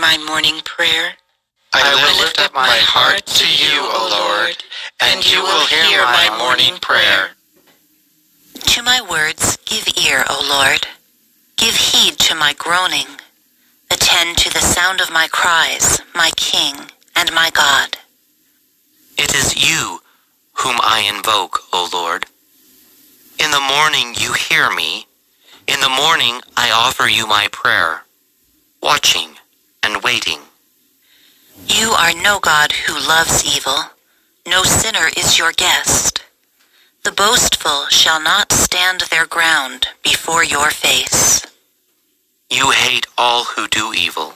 my morning prayer. I will lift up my heart to you, O Lord, and you will hear my morning prayer. To my words give ear, O Lord. Give heed to my groaning. Attend to the sound of my cries, my King and my God. It is you whom I invoke, O Lord. In the morning you hear me. In the morning I offer you my prayer, watching and waiting. You are no God who loves evil. No sinner is your guest. The boastful shall not stand their ground before your face. You hate all who do evil.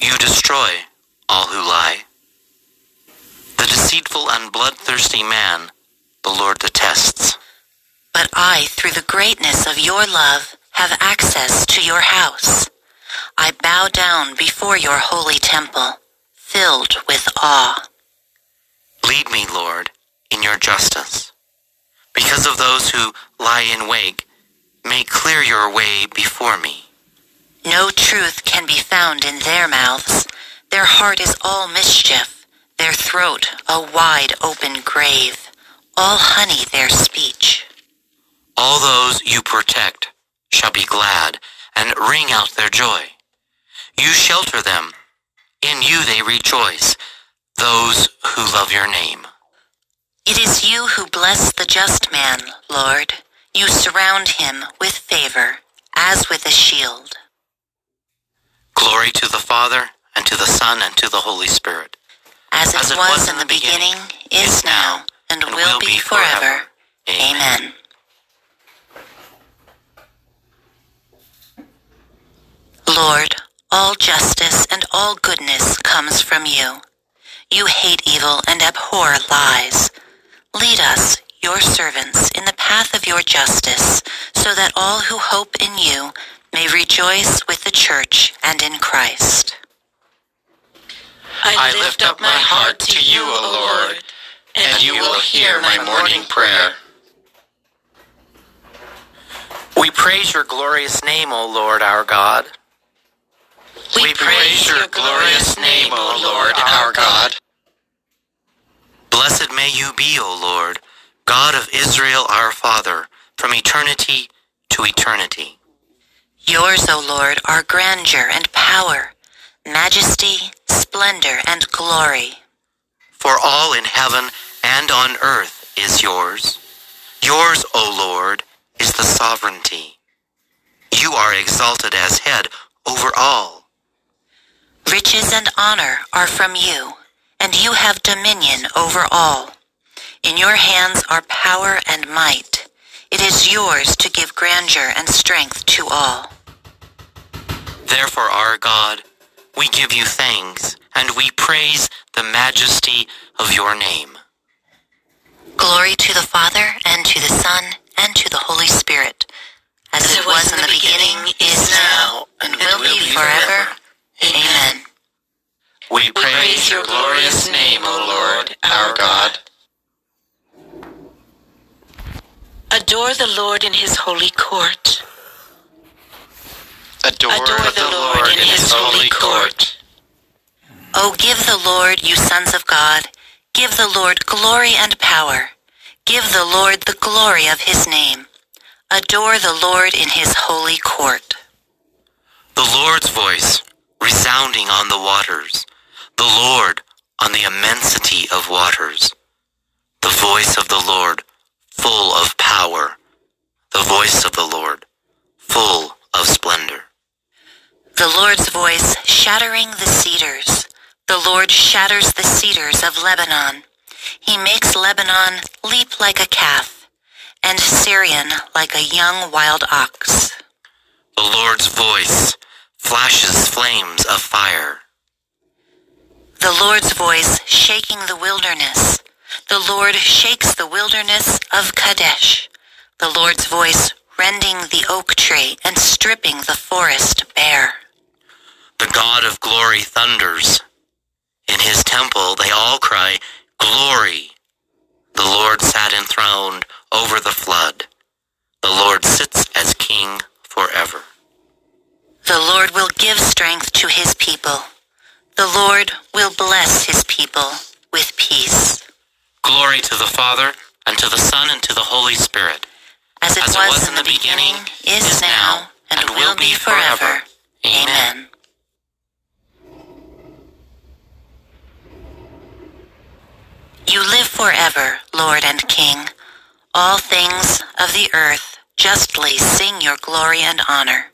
You destroy all who lie. The deceitful and bloodthirsty man the Lord detests. But I, through the greatness of your love, have access to your house. I bow down before your holy temple, filled with awe. Lead me, Lord, in your justice. Because of those who lie in wait, make clear your way before me. No truth can be found in their mouths. Their heart is all mischief, their throat a wide open grave, all honey their speech. All those you protect shall be glad and ring out their joy. You shelter them. In you they rejoice, those who love your name. It is you who bless the just man, Lord. You surround him with favor as with a shield. Glory to the Father, and to the Son, and to the Holy Spirit. As it, As it was, in the beginning, is now, and, will, be forever. Amen. Lord, all justice and all goodness comes from you. You hate evil and abhor lies. Lead us, your servants, in the path of your justice, so that all who hope in you may rejoice with the church and in Christ. I lift up my heart to you, O Lord, and you will hear my morning prayer. We praise your glorious name, O Lord our God. We praise your glorious name, O Lord, our God. Blessed may you be, O Lord, God of Israel our Father, from eternity to eternity. Yours, O Lord, are grandeur and power, majesty, splendor, and glory. For all in heaven and on earth is yours. Yours, O Lord, is the sovereignty. You are exalted as head over all. Riches and honor are from you, and you have dominion over all. In your hands are power and might. It is yours to give grandeur and strength to all. Therefore, our God, we give you thanks, and we praise the majesty of your name. Glory to the Father, and to the Son, and to the Holy Spirit, as it was in the beginning, is now, and will be forever. Amen. We praise your glorious name, O Lord, our God. Adore the Lord in his holy court. Adore, the Lord in his holy court. O give the Lord, you sons of God, give the Lord glory and power. Give the Lord the glory of his name. Adore the Lord in his holy court. The Lord's voice resounding on the waters. The Lord on the immensity of waters. The voice of the Lord full of power. The voice of the Lord full of splendor. The Lord's voice shattering the cedars. The Lord shatters the cedars of Lebanon. He makes Lebanon leap like a calf, and Sirion like a young wild ox. The Lord's voice flashes flames of fire. The Lord's voice shaking the wilderness. The Lord shakes the wilderness of Kadesh. The Lord's voice rending the oak tree and stripping the forest bare. The God of glory thunders. In his temple they all cry, Glory! The Lord sat enthroned over the flood. The Lord sits as king forever. The Lord will give strength to his people. The Lord will bless his people with peace. Glory to the Father, and to the Son, and to the Holy Spirit. As it, As it was, was in the beginning, is now, and, will be forever. Amen. You live forever, Lord and King. All things of the earth justly sing your glory and honor.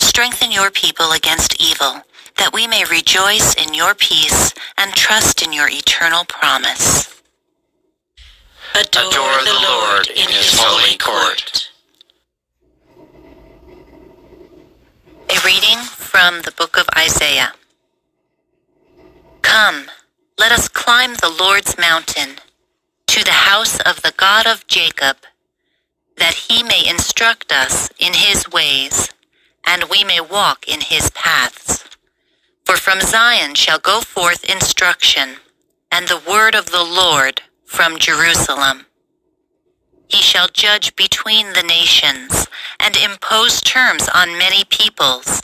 Strengthen your people against evil, that we may rejoice in your peace and trust in your eternal promise. Adore, Adore the Lord in his holy court. A reading from the book of Isaiah. Come, let us climb the Lord's mountain, to the house of the God of Jacob, that he may instruct us in his ways, and we may walk in his paths. For from Zion shall go forth instruction, and the word of the Lord from Jerusalem. He shall judge between the nations, and impose terms on many peoples.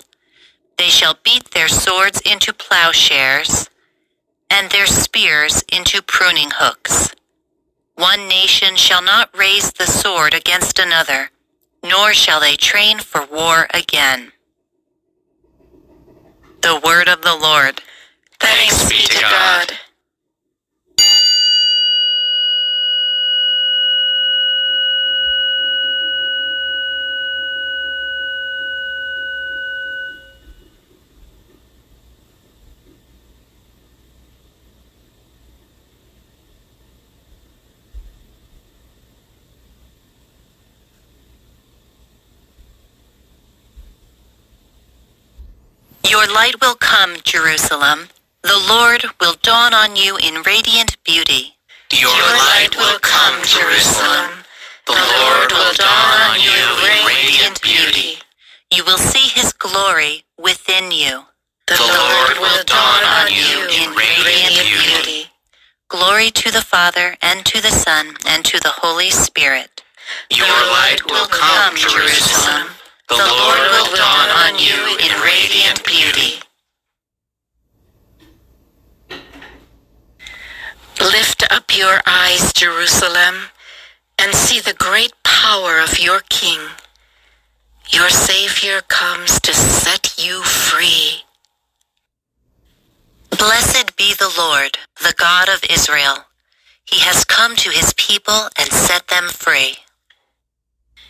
They shall beat their swords into plowshares, and their spears into pruning hooks. One nation shall not raise the sword against another, nor shall they train for war again. The word of the Lord. Thanks be to God. Your light will come, Jerusalem. The Lord will dawn on you in radiant beauty. Your light will come, Jerusalem. The Lord will dawn on you in radiant beauty. You will see his glory within you. The Lord will dawn on you in radiant beauty. Glory to the Father, and to the Son, and to the Holy Spirit. Your light will come, Jerusalem. The Lord will dawn on you in radiant beauty. Lift up your eyes, Jerusalem, and see the great power of your King. Your Savior comes to set you free. Blessed be the Lord, the God of Israel. He has come to his people and set them free.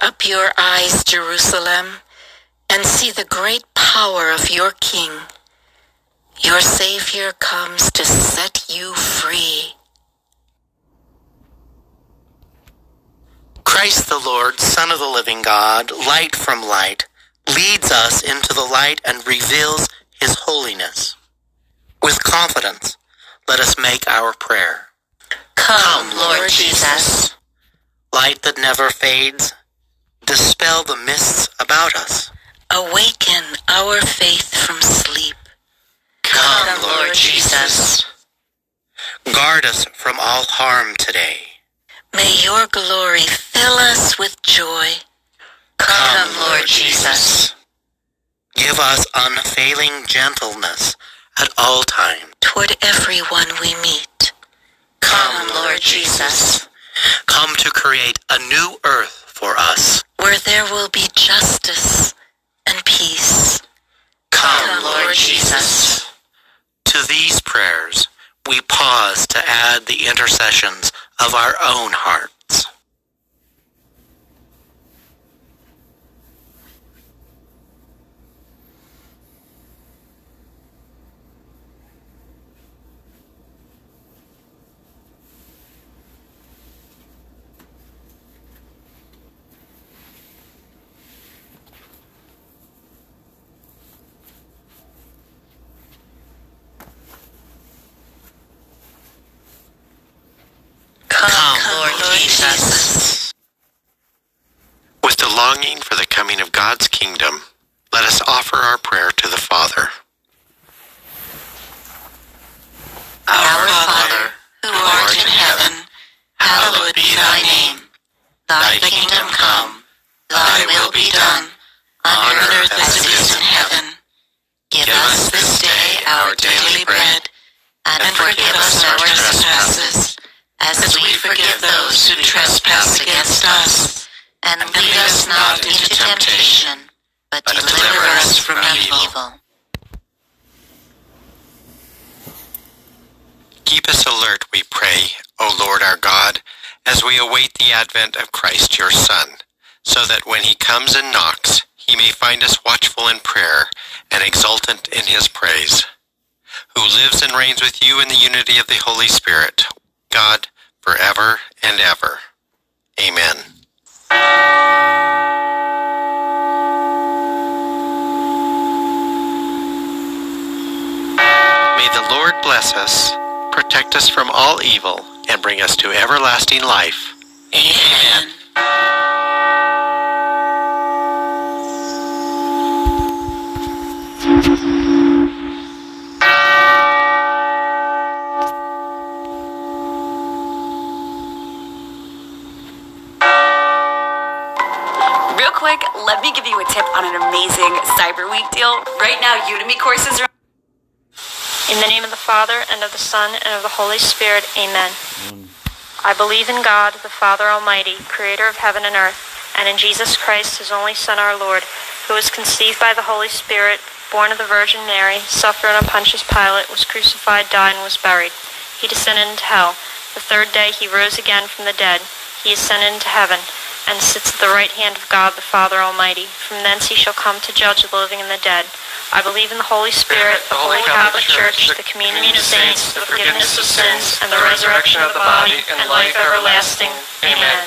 Up your eyes, Jerusalem, and see the great power of your King. Your Savior comes to set you free. Christ the Lord, Son of the living God, light from light, leads us into the light and reveals his holiness. With confidence, let us make our prayer. Come, Lord Jesus. Light that never fades, dispel the mists about us. Awaken our faith from sleep. Come, Lord Jesus. Guard us from all harm today. May your glory fill us with joy. Come, Lord Jesus. Give us unfailing gentleness at all times. Toward everyone we meet. Come, Lord Jesus. Come to create a new earth for us. Where there will be justice and peace. Come, Lord Jesus. To these prayers, we pause to add the intercessions of our own hearts. Come, Lord Jesus. With the longing for the coming of God's kingdom, let us offer our prayer to the Father. Our Father, who art in heaven, hallowed be thy name. Thy kingdom come, thy will be done, on earth as it is in heaven. Give us this day our daily bread, and forgive us our trespasses, as we forgive those who trespass against us. And lead us not into temptation, but deliver us from evil. Keep us alert, we pray, O Lord our God, as we await the advent of Christ your Son, so that when he comes and knocks, he may find us watchful in prayer and exultant in his praise. who lives and reigns with you in the unity of the Holy Spirit, God, forever and ever. Amen. May the Lord bless us, protect us from all evil, and bring us to everlasting life. Amen. Real quick, let me give you a tip on an amazing Cyber Week deal. Right now, Udemy courses are In the name of the Father, and of the Son, and of the Holy Spirit, amen. I believe in God, the Father Almighty, creator of heaven and earth, and in Jesus Christ, his only Son, our Lord, who was conceived by the Holy Spirit, born of the Virgin Mary, suffered under Pontius Pilate, was crucified, died, and was buried. He descended into hell. The third day he rose again from the dead. He ascended into heaven, and sits at the right hand of God, the Father Almighty. From thence he shall come to judge the living and the dead. I believe in the Holy Spirit, the Holy Catholic Church, the communion of saints, the forgiveness of sins, and the resurrection of the body, and life everlasting. Amen.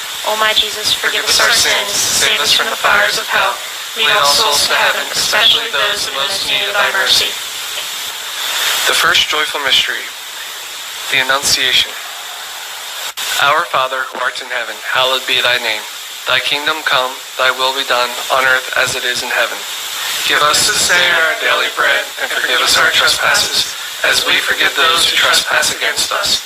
O my Jesus, forgive us our sins, save us from the fires of hell. Lead all souls to heaven, especially those in most need of thy mercy. The first joyful mystery, the Annunciation. Our Father, who art in heaven, hallowed be thy name. Thy kingdom come, thy will be done, on earth as it is in heaven. Give us this day our daily bread, and forgive us our trespasses, as we forgive those who trespass against us.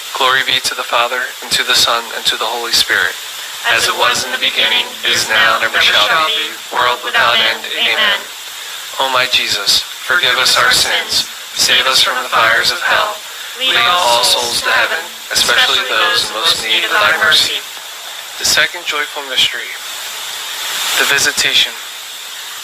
Glory be to the Father, and to the Son, and to the Holy Spirit. As it was in the beginning, is now, and ever shall be, world without end. Amen. O my Jesus, forgive us our sins, save us from the fires of hell, lead all souls to heaven, especially those in most need of thy mercy. The second joyful mystery, the visitation.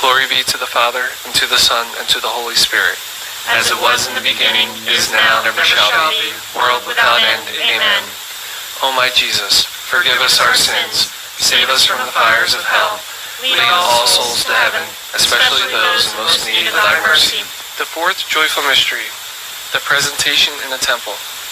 Glory be to the Father, and to the Son, and to the Holy Spirit. As it was in the beginning, is now, and ever shall be, world without end. Amen. O O my Jesus, forgive us our sins, save us from the fires of hell, lead all souls to heaven, especially those in most need of thy mercy. The fourth joyful mystery, the presentation in the temple.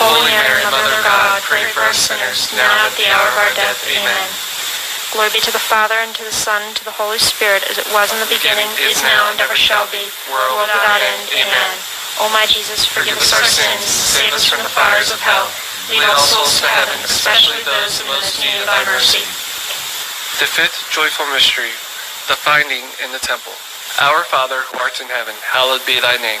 Holy Mary, Mother of God, pray for us sinners, now and at the hour of our death. Amen. Glory be to the Father, and to the Son, and to the Holy Spirit, as it was in the beginning, is now, and ever shall be, world without end. Amen. O my Jesus, forgive us our sins, save us from the fires of hell. Lead all souls to heaven, especially those in most need of thy mercy. The fifth joyful mystery, the finding in the temple. Our Father, who art in heaven, hallowed be thy name.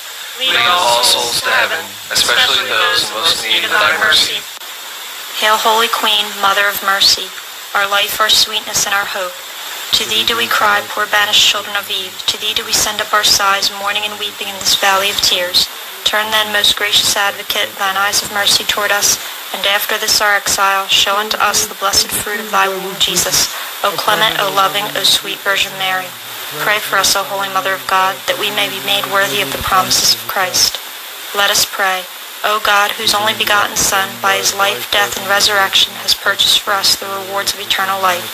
lead all souls to heaven, especially those most in need of thy mercy. Hail, Holy Queen, Mother of Mercy, our life, our sweetness, and our hope. To thee do we cry, poor banished children of Eve. To thee do we send up our sighs, mourning and weeping in this valley of tears. Turn then, most gracious Advocate, thine eyes of mercy toward us, and after this our exile, show unto us the blessed fruit of thy womb, Jesus. O clement, O loving, O sweet Virgin Mary. Pray for us, O Holy Mother of God, that we may be made worthy of the promises of Christ. Let us pray. O God, whose only begotten Son, by his life, death, and resurrection, has purchased for us the rewards of eternal life,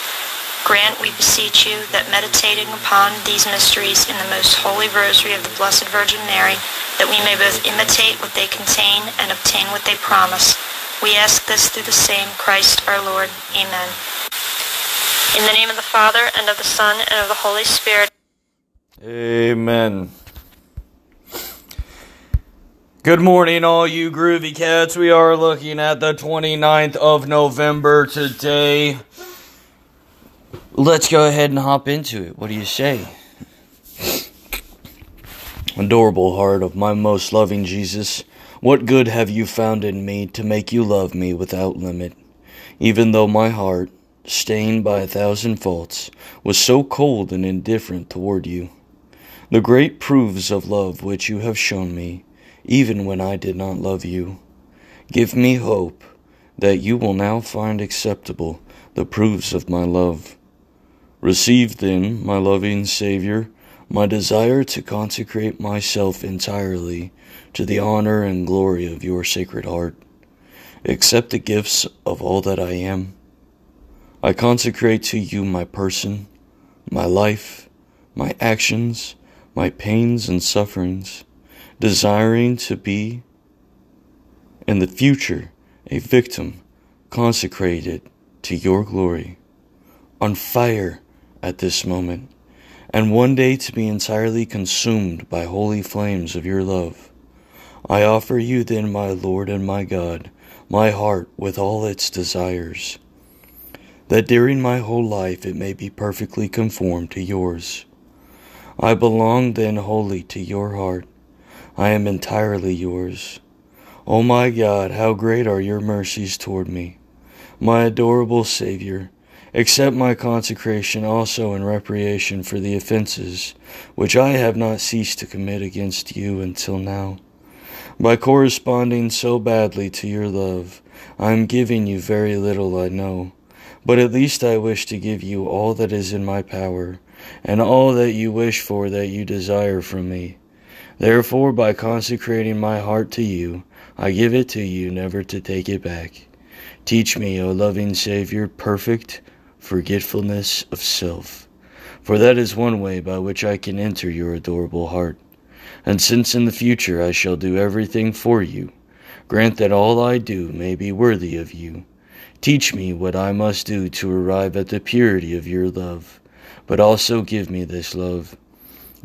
grant, we beseech you, that meditating upon these mysteries in the most holy rosary of the Blessed Virgin Mary, that we may both imitate what they contain and obtain what they promise. We ask this through the same Christ our Lord. Amen. In the name of the Father, and of the Son, and of the Holy Spirit. Amen. Good morning, all you groovy cats. We are looking at the 29th of November today. Let's go ahead and hop into it. What do you say? Adorable heart of my most loving Jesus, what good have you found in me to make you love me without limit? Even though my heart, stained by a thousand faults, was so cold and indifferent toward you. The great proofs of love which you have shown me, even when I did not love you. Give me hope that you will now find acceptable the proofs of my love. Receive then, my loving Saviour, my desire to consecrate myself entirely to the honor and glory of your sacred heart. Accept the gifts of all that I am. I consecrate to you my person, my life, my actions, my pains and sufferings, desiring to be in the future a victim consecrated to your glory, on fire at this moment, and one day to be entirely consumed by holy flames of your love. I offer you then, my Lord and my God, my heart with all its desires, that during my whole life it may be perfectly conformed to yours. I belong then wholly to your heart. I am entirely yours. O oh my God, how great are your mercies toward me. My adorable Savior, accept my consecration also in reparation for the offenses which I have not ceased to commit against you until now. By corresponding so badly to your love, I am giving you very little, I know, but at least I wish to give you all that is in my power, and all that you wish for that you desire from me. Therefore, by consecrating my heart to you, I give it to you never to take it back. Teach me, O loving Saviour, perfect forgetfulness of self, for that is one way by which I can enter your adorable heart. And since in the future I shall do everything for you, grant that all I do may be worthy of you. Teach me what I must do to arrive at the purity of your love, but also give me this love.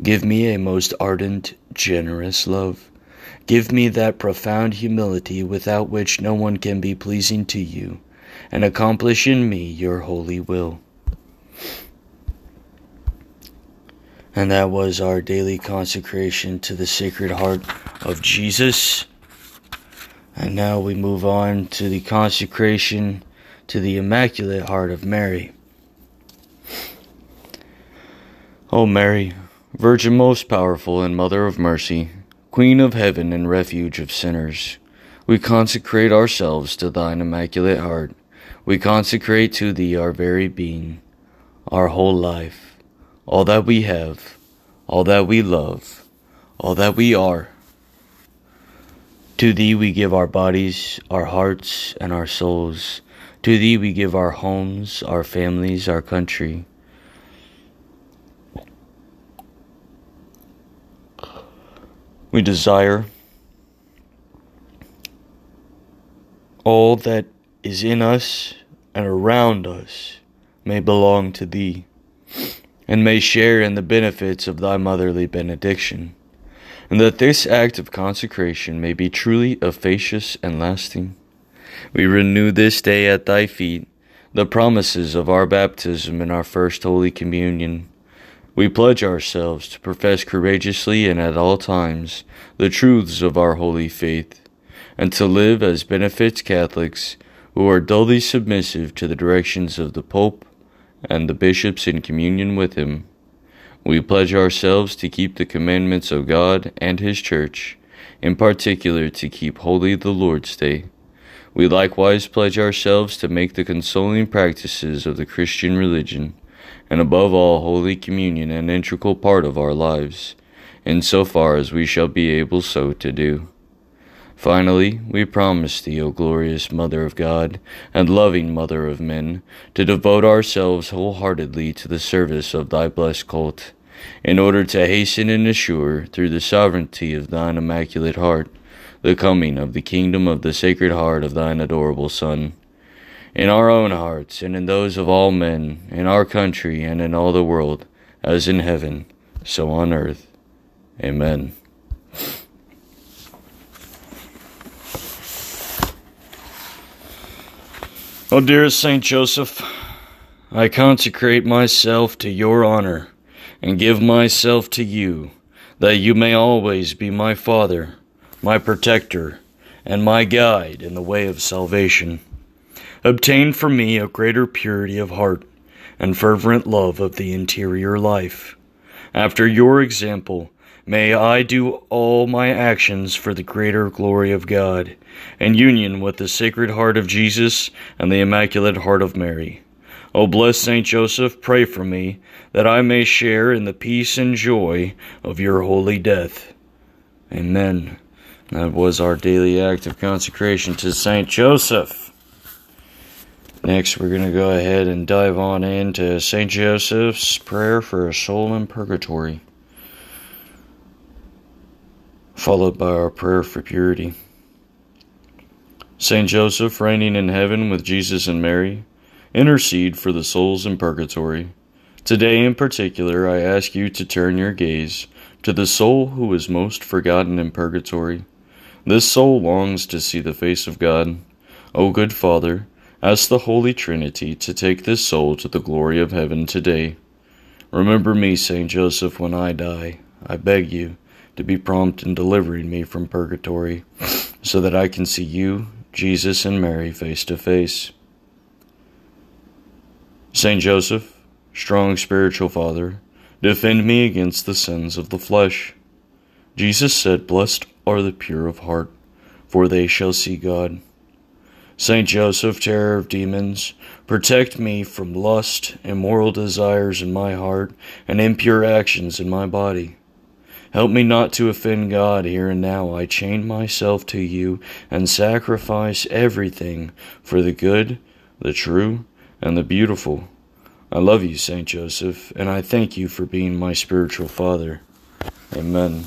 Give me a most ardent, generous love. Give me that profound humility without which no one can be pleasing to you, and accomplish in me your holy will. And that was our daily consecration to the Sacred Heart of Jesus. And now we move on to the consecration to the Immaculate Heart of Mary. O Mary, Virgin most powerful and Mother of mercy, Queen of heaven and refuge of sinners, we consecrate ourselves to thine Immaculate Heart. We consecrate to thee our very being, our whole life all that we have, all that we love, all that we are. To Thee we give our bodies, our hearts, and our souls. To Thee we give our homes, our families, our country. We desire all that is in us and around us may belong to Thee and may share in the benefits of thy motherly benediction, and that this act of consecration may be truly efficacious and lasting. We renew this day at thy feet the promises of our baptism and our first Holy Communion, We pledge ourselves to profess courageously and at all times the truths of our holy faith, and to live as benefit Catholics who are dully submissive to the directions of the Pope and the bishops in communion with him. We pledge ourselves to keep the commandments of God and His Church, in particular to keep holy the Lord's Day. We likewise pledge ourselves to make the consoling practices of the Christian religion, and above all Holy Communion an integral part of our lives, in so far as we shall be able so to do. Finally, we promise thee, O glorious Mother of God, and loving Mother of men, to devote ourselves wholeheartedly to the service of thy blessed cult, in order to hasten and assure, through the sovereignty of thine immaculate heart, the coming of the kingdom of the Sacred Heart of thine adorable Son. In our own hearts, and in those of all men, in our country, and in all the world, as in heaven, so on earth. Amen. O dearest Saint Joseph, I consecrate myself to your honor and give myself to you, that you may always be my Father, my protector, and my guide in the way of salvation. Obtain for me a greater purity of heart and fervent love of the interior life. After your example, May I do all my actions for the greater glory of God, in union with the Sacred Heart of Jesus and the Immaculate Heart of Mary. O blessed Saint Joseph, pray for me, that I may share in the peace and joy of your holy death. Amen. That was our daily act of consecration to Saint Joseph. Next, we're going to go ahead and dive on into Saint Joseph's prayer for a soul in purgatory followed by our prayer for purity. Saint Joseph, reigning in heaven with Jesus and Mary, intercede for the souls in purgatory. Today, in particular, I ask you to turn your gaze to the soul who is most forgotten in purgatory. This soul longs to see the face of God. O good Father, ask the Holy Trinity to take this soul to the glory of heaven today. Remember me, Saint Joseph, when I die. I beg you to be prompt in delivering me from purgatory, so that I can see you, Jesus, and Mary face to face. Saint Joseph, strong spiritual father, defend me against the sins of the flesh. Jesus said, Blessed are the pure of heart, for they shall see God. Saint Joseph, terror of demons, protect me from lust, immoral desires in my heart, and impure actions in my body. Help me not to offend God here and now. I chain myself to you and sacrifice everything for the good, the true, and the beautiful. I love you, Saint Joseph, and I thank you for being my spiritual father. Amen.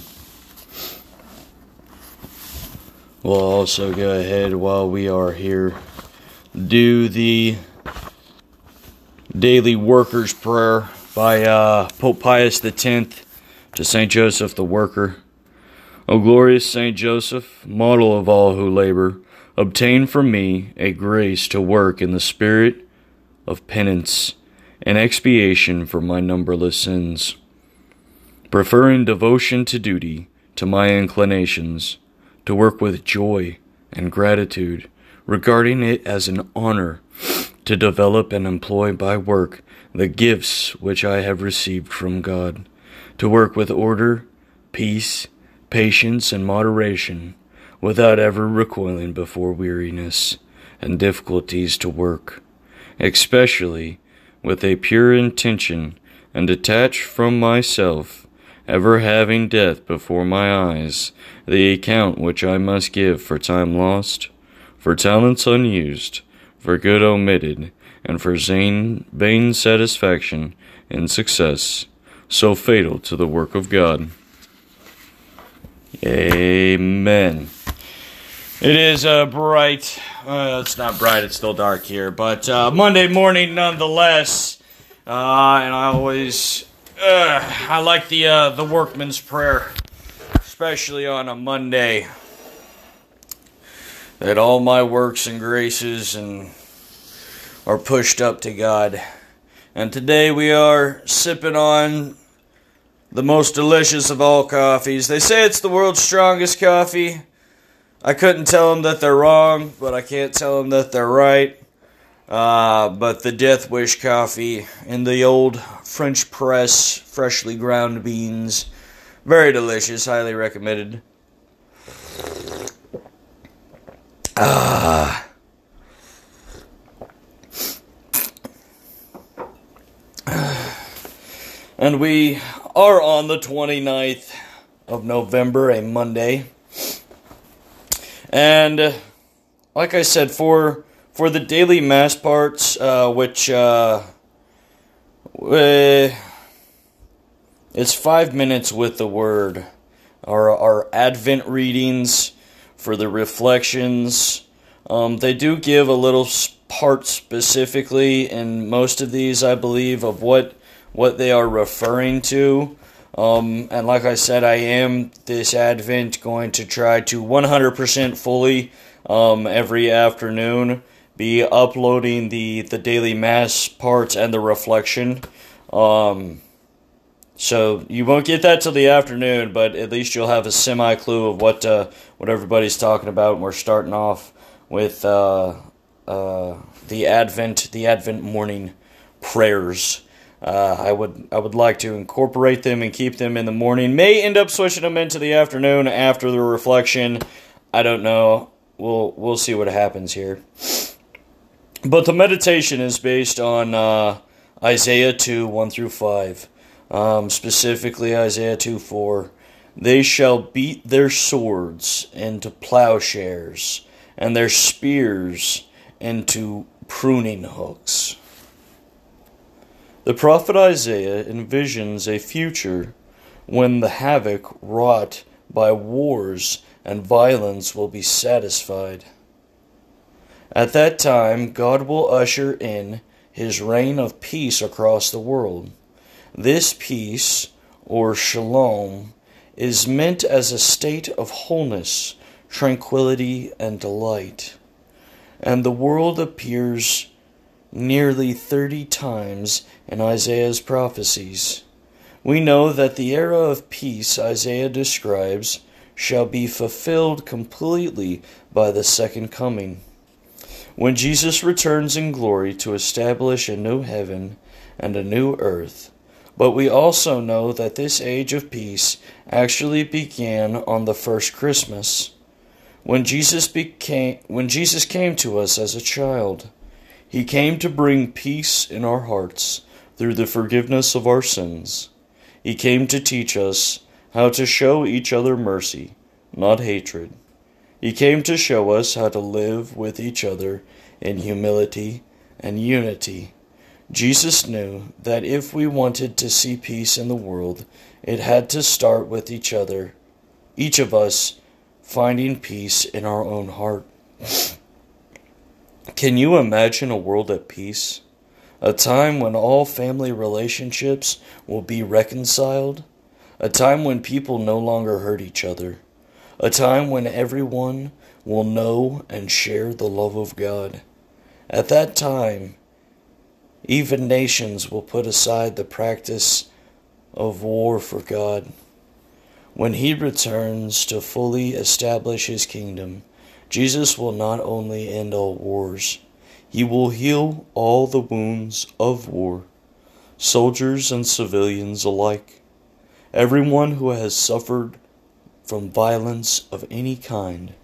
We'll also go ahead while we are here, do the daily workers' prayer by uh, Pope Pius X to Saint Joseph the worker. O glorious Saint Joseph, model of all who labor, obtain for me a grace to work in the spirit of penance and expiation for my numberless sins, preferring devotion to duty to my inclinations, to work with joy and gratitude, regarding it as an honor to develop and employ by work the gifts which I have received from God to work with order, peace, patience, and moderation, without ever recoiling before weariness and difficulties to work, especially with a pure intention and detached from myself, ever having death before my eyes, the account which I must give for time lost, for talents unused, for good omitted, and for vain satisfaction in success so fatal to the work of God. Amen. It is uh, bright. Uh, it's not bright, it's still dark here, but uh, Monday morning nonetheless. Uh, and I always, uh, I like the uh, the workman's prayer, especially on a Monday. That all my works and graces and are pushed up to God. And today we are sipping on the most delicious of all coffees. They say it's the world's strongest coffee. I couldn't tell them that they're wrong, but I can't tell them that they're right. Uh, but the Death Wish coffee in the old French press, freshly ground beans. Very delicious, highly recommended. Ah. And we are on the 29th of November, a Monday. And uh, like I said, for for the daily mass parts, uh, which uh, uh, it's five minutes with the word, our our Advent readings for the reflections. Um, they do give a little part specifically in most of these, I believe, of what what they are referring to. Um, and like I said, I am this Advent going to try to 100% fully um, every afternoon be uploading the, the daily mass parts and the reflection. Um, so you won't get that till the afternoon, but at least you'll have a semi clue of what uh, what everybody's talking about. And we're starting off with uh, uh, the Advent the Advent morning prayers. Uh, I would I would like to incorporate them and keep them in the morning. May end up switching them into the afternoon after the reflection. I don't know. We'll we'll see what happens here. But the meditation is based on uh, Isaiah 2 1 through 5. Um, specifically, Isaiah 2 4. They shall beat their swords into plowshares, and their spears into pruning hooks. The prophet Isaiah envisions a future when the havoc wrought by wars and violence will be satisfied. At that time, God will usher in his reign of peace across the world. This peace, or shalom, is meant as a state of wholeness, tranquility, and delight. And the world appears nearly 30 times in Isaiah's prophecies. We know that the era of peace Isaiah describes shall be fulfilled completely by the second coming. When Jesus returns in glory to establish a new heaven and a new earth, but we also know that this age of peace actually began on the first Christmas, when Jesus became when Jesus came to us as a child. He came to bring peace in our hearts through the forgiveness of our sins. He came to teach us how to show each other mercy, not hatred. He came to show us how to live with each other in humility and unity. Jesus knew that if we wanted to see peace in the world, it had to start with each other, each of us finding peace in our own heart. Can you imagine a world at peace? A time when all family relationships will be reconciled? A time when people no longer hurt each other? a time when everyone will know and share the love of God. At that time, even nations will put aside the practice of war for God. When He returns to fully establish His kingdom, Jesus will not only end all wars, He will heal all the wounds of war, soldiers and civilians alike. Everyone who has suffered from violence of any kind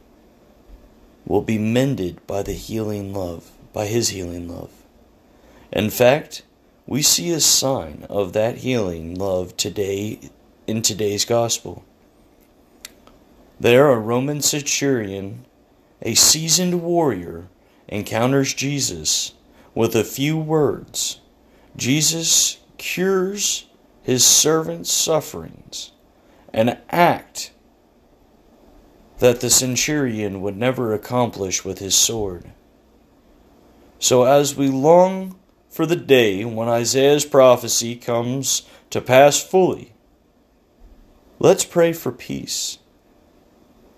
will be mended by the healing love, by his healing love. In fact, we see a sign of that healing love today in today's gospel. There, a Roman centurion, a seasoned warrior, encounters Jesus with a few words. Jesus cures his servant's sufferings, an act that the centurion would never accomplish with his sword. So, as we long for the day when Isaiah's prophecy comes to pass fully, let's pray for peace.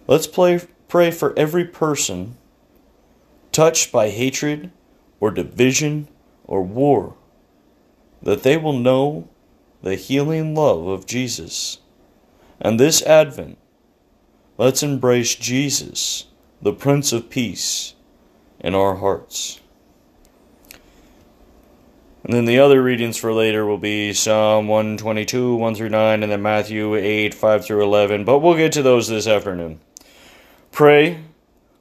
Let's pray, pray for every person touched by hatred or division or war, that they will know the healing love of Jesus. And this Advent, let's embrace Jesus, the Prince of Peace, in our hearts. And then the other readings for later will be Psalm 122, 1 through 9, and then Matthew 8, 5 through 11. But we'll get to those this afternoon. Pray,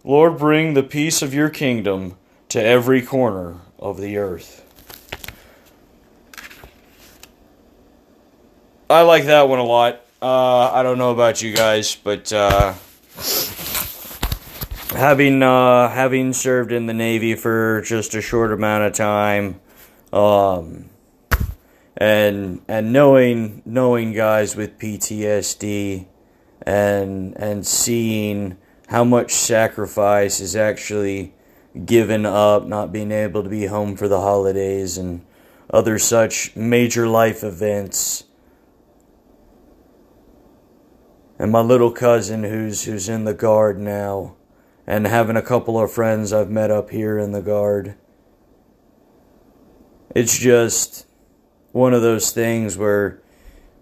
Lord, bring the peace of your kingdom to every corner of the earth. I like that one a lot. Uh, I don't know about you guys, but uh, having uh, having served in the Navy for just a short amount of time, um, and and knowing knowing guys with PTSD, and and seeing how much sacrifice is actually given up, not being able to be home for the holidays and other such major life events and my little cousin who's who's in the guard now and having a couple of friends I've met up here in the guard. It's just one of those things where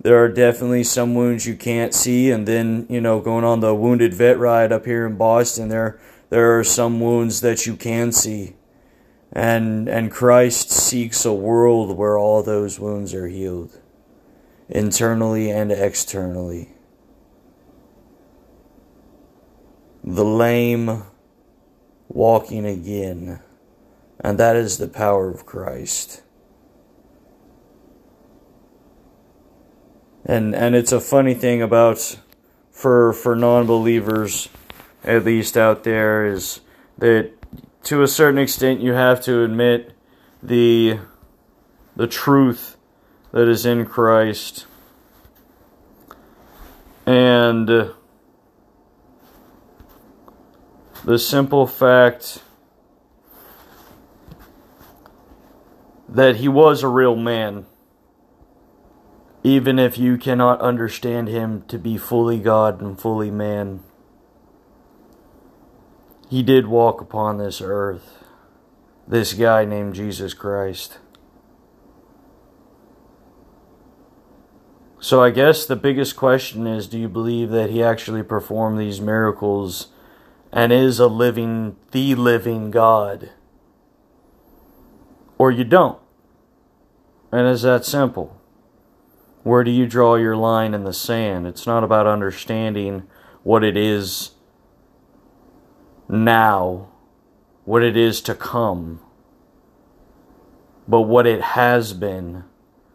there are definitely some wounds you can't see and then, you know, going on the wounded vet ride up here in Boston there there are some wounds that you can see. And and Christ seeks a world where all those wounds are healed internally and externally. the lame walking again. And that is the power of Christ. And and it's a funny thing about for for non-believers at least out there is that to a certain extent you have to admit the the truth that is in Christ. And uh, the simple fact that he was a real man, even if you cannot understand him to be fully God and fully man. He did walk upon this earth, this guy named Jesus Christ. So I guess the biggest question is do you believe that he actually performed these miracles? and is a living, the living God. Or you don't. And it's that simple. Where do you draw your line in the sand? It's not about understanding what it is now, what it is to come, but what it has been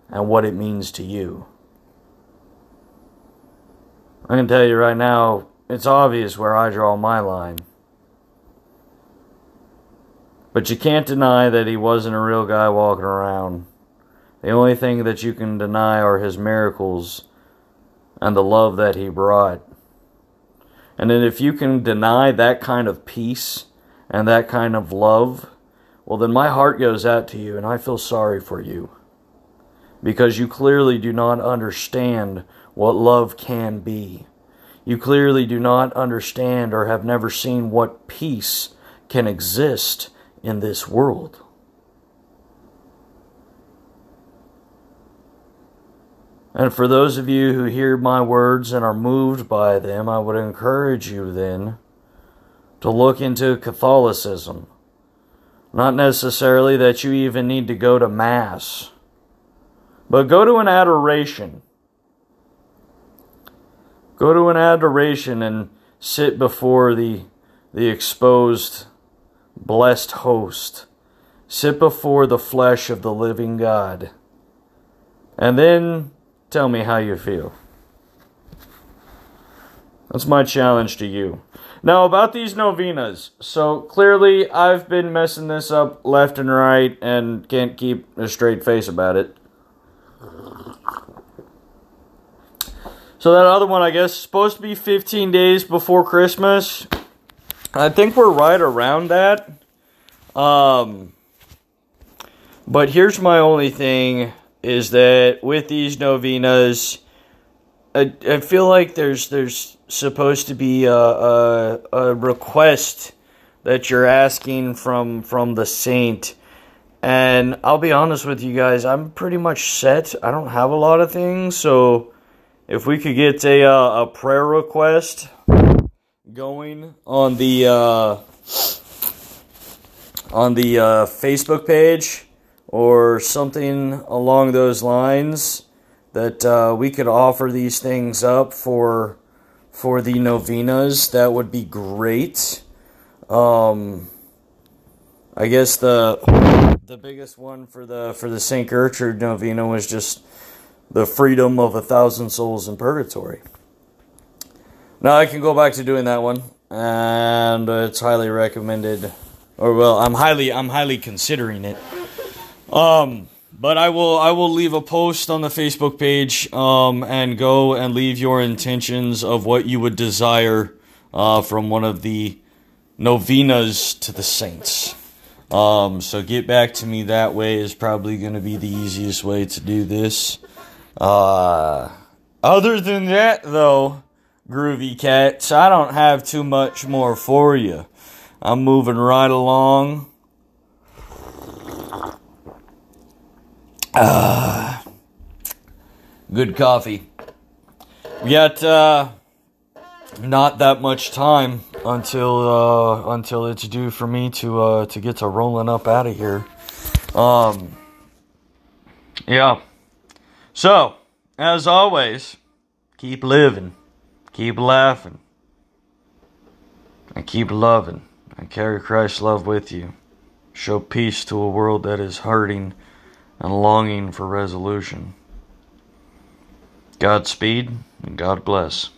and what it means to you. I can tell you right now, it's obvious where I draw my line. But you can't deny that he wasn't a real guy walking around. The only thing that you can deny are his miracles and the love that he brought. And then if you can deny that kind of peace and that kind of love, well, then my heart goes out to you and I feel sorry for you. Because you clearly do not understand what love can be. You clearly do not understand or have never seen what peace can exist in this world. And for those of you who hear my words and are moved by them, I would encourage you then to look into Catholicism. Not necessarily that you even need to go to Mass, but go to an adoration. Go to an adoration and sit before the, the exposed, blessed host. Sit before the flesh of the living God. And then tell me how you feel. That's my challenge to you. Now, about these novenas. So, clearly, I've been messing this up left and right and can't keep a straight face about it. So that other one, I guess, supposed to be 15 days before Christmas. I think we're right around that. Um, but here's my only thing is that with these novenas, I, I feel like there's there's supposed to be a, a, a request that you're asking from from the saint And I'll be honest with you guys, I'm pretty much set. I don't have a lot of things, so if we could get a uh, a prayer request going on the uh, on the uh, Facebook page or something along those lines, that uh, we could offer these things up for for the novenas, that would be great. Um, I guess the the biggest one for the for the Saint Gertrude novena was just the freedom of a thousand souls in purgatory. Now I can go back to doing that one, and it's highly recommended. Or well, I'm highly I'm highly considering it. Um, but I will I will leave a post on the Facebook page um, and go and leave your intentions of what you would desire uh, from one of the novenas to the saints. Um, so get back to me that way is probably going to be the easiest way to do this. Uh, other than that, though, Groovy Cats, I don't have too much more for you. I'm moving right along. Ah, good coffee. We got uh, not that much time until uh, until it's due for me to uh, to get to rolling up out of here. Um, yeah. So, as always, keep living, keep laughing, and keep loving, and carry Christ's love with you. Show peace to a world that is hurting and longing for resolution. Godspeed and God bless.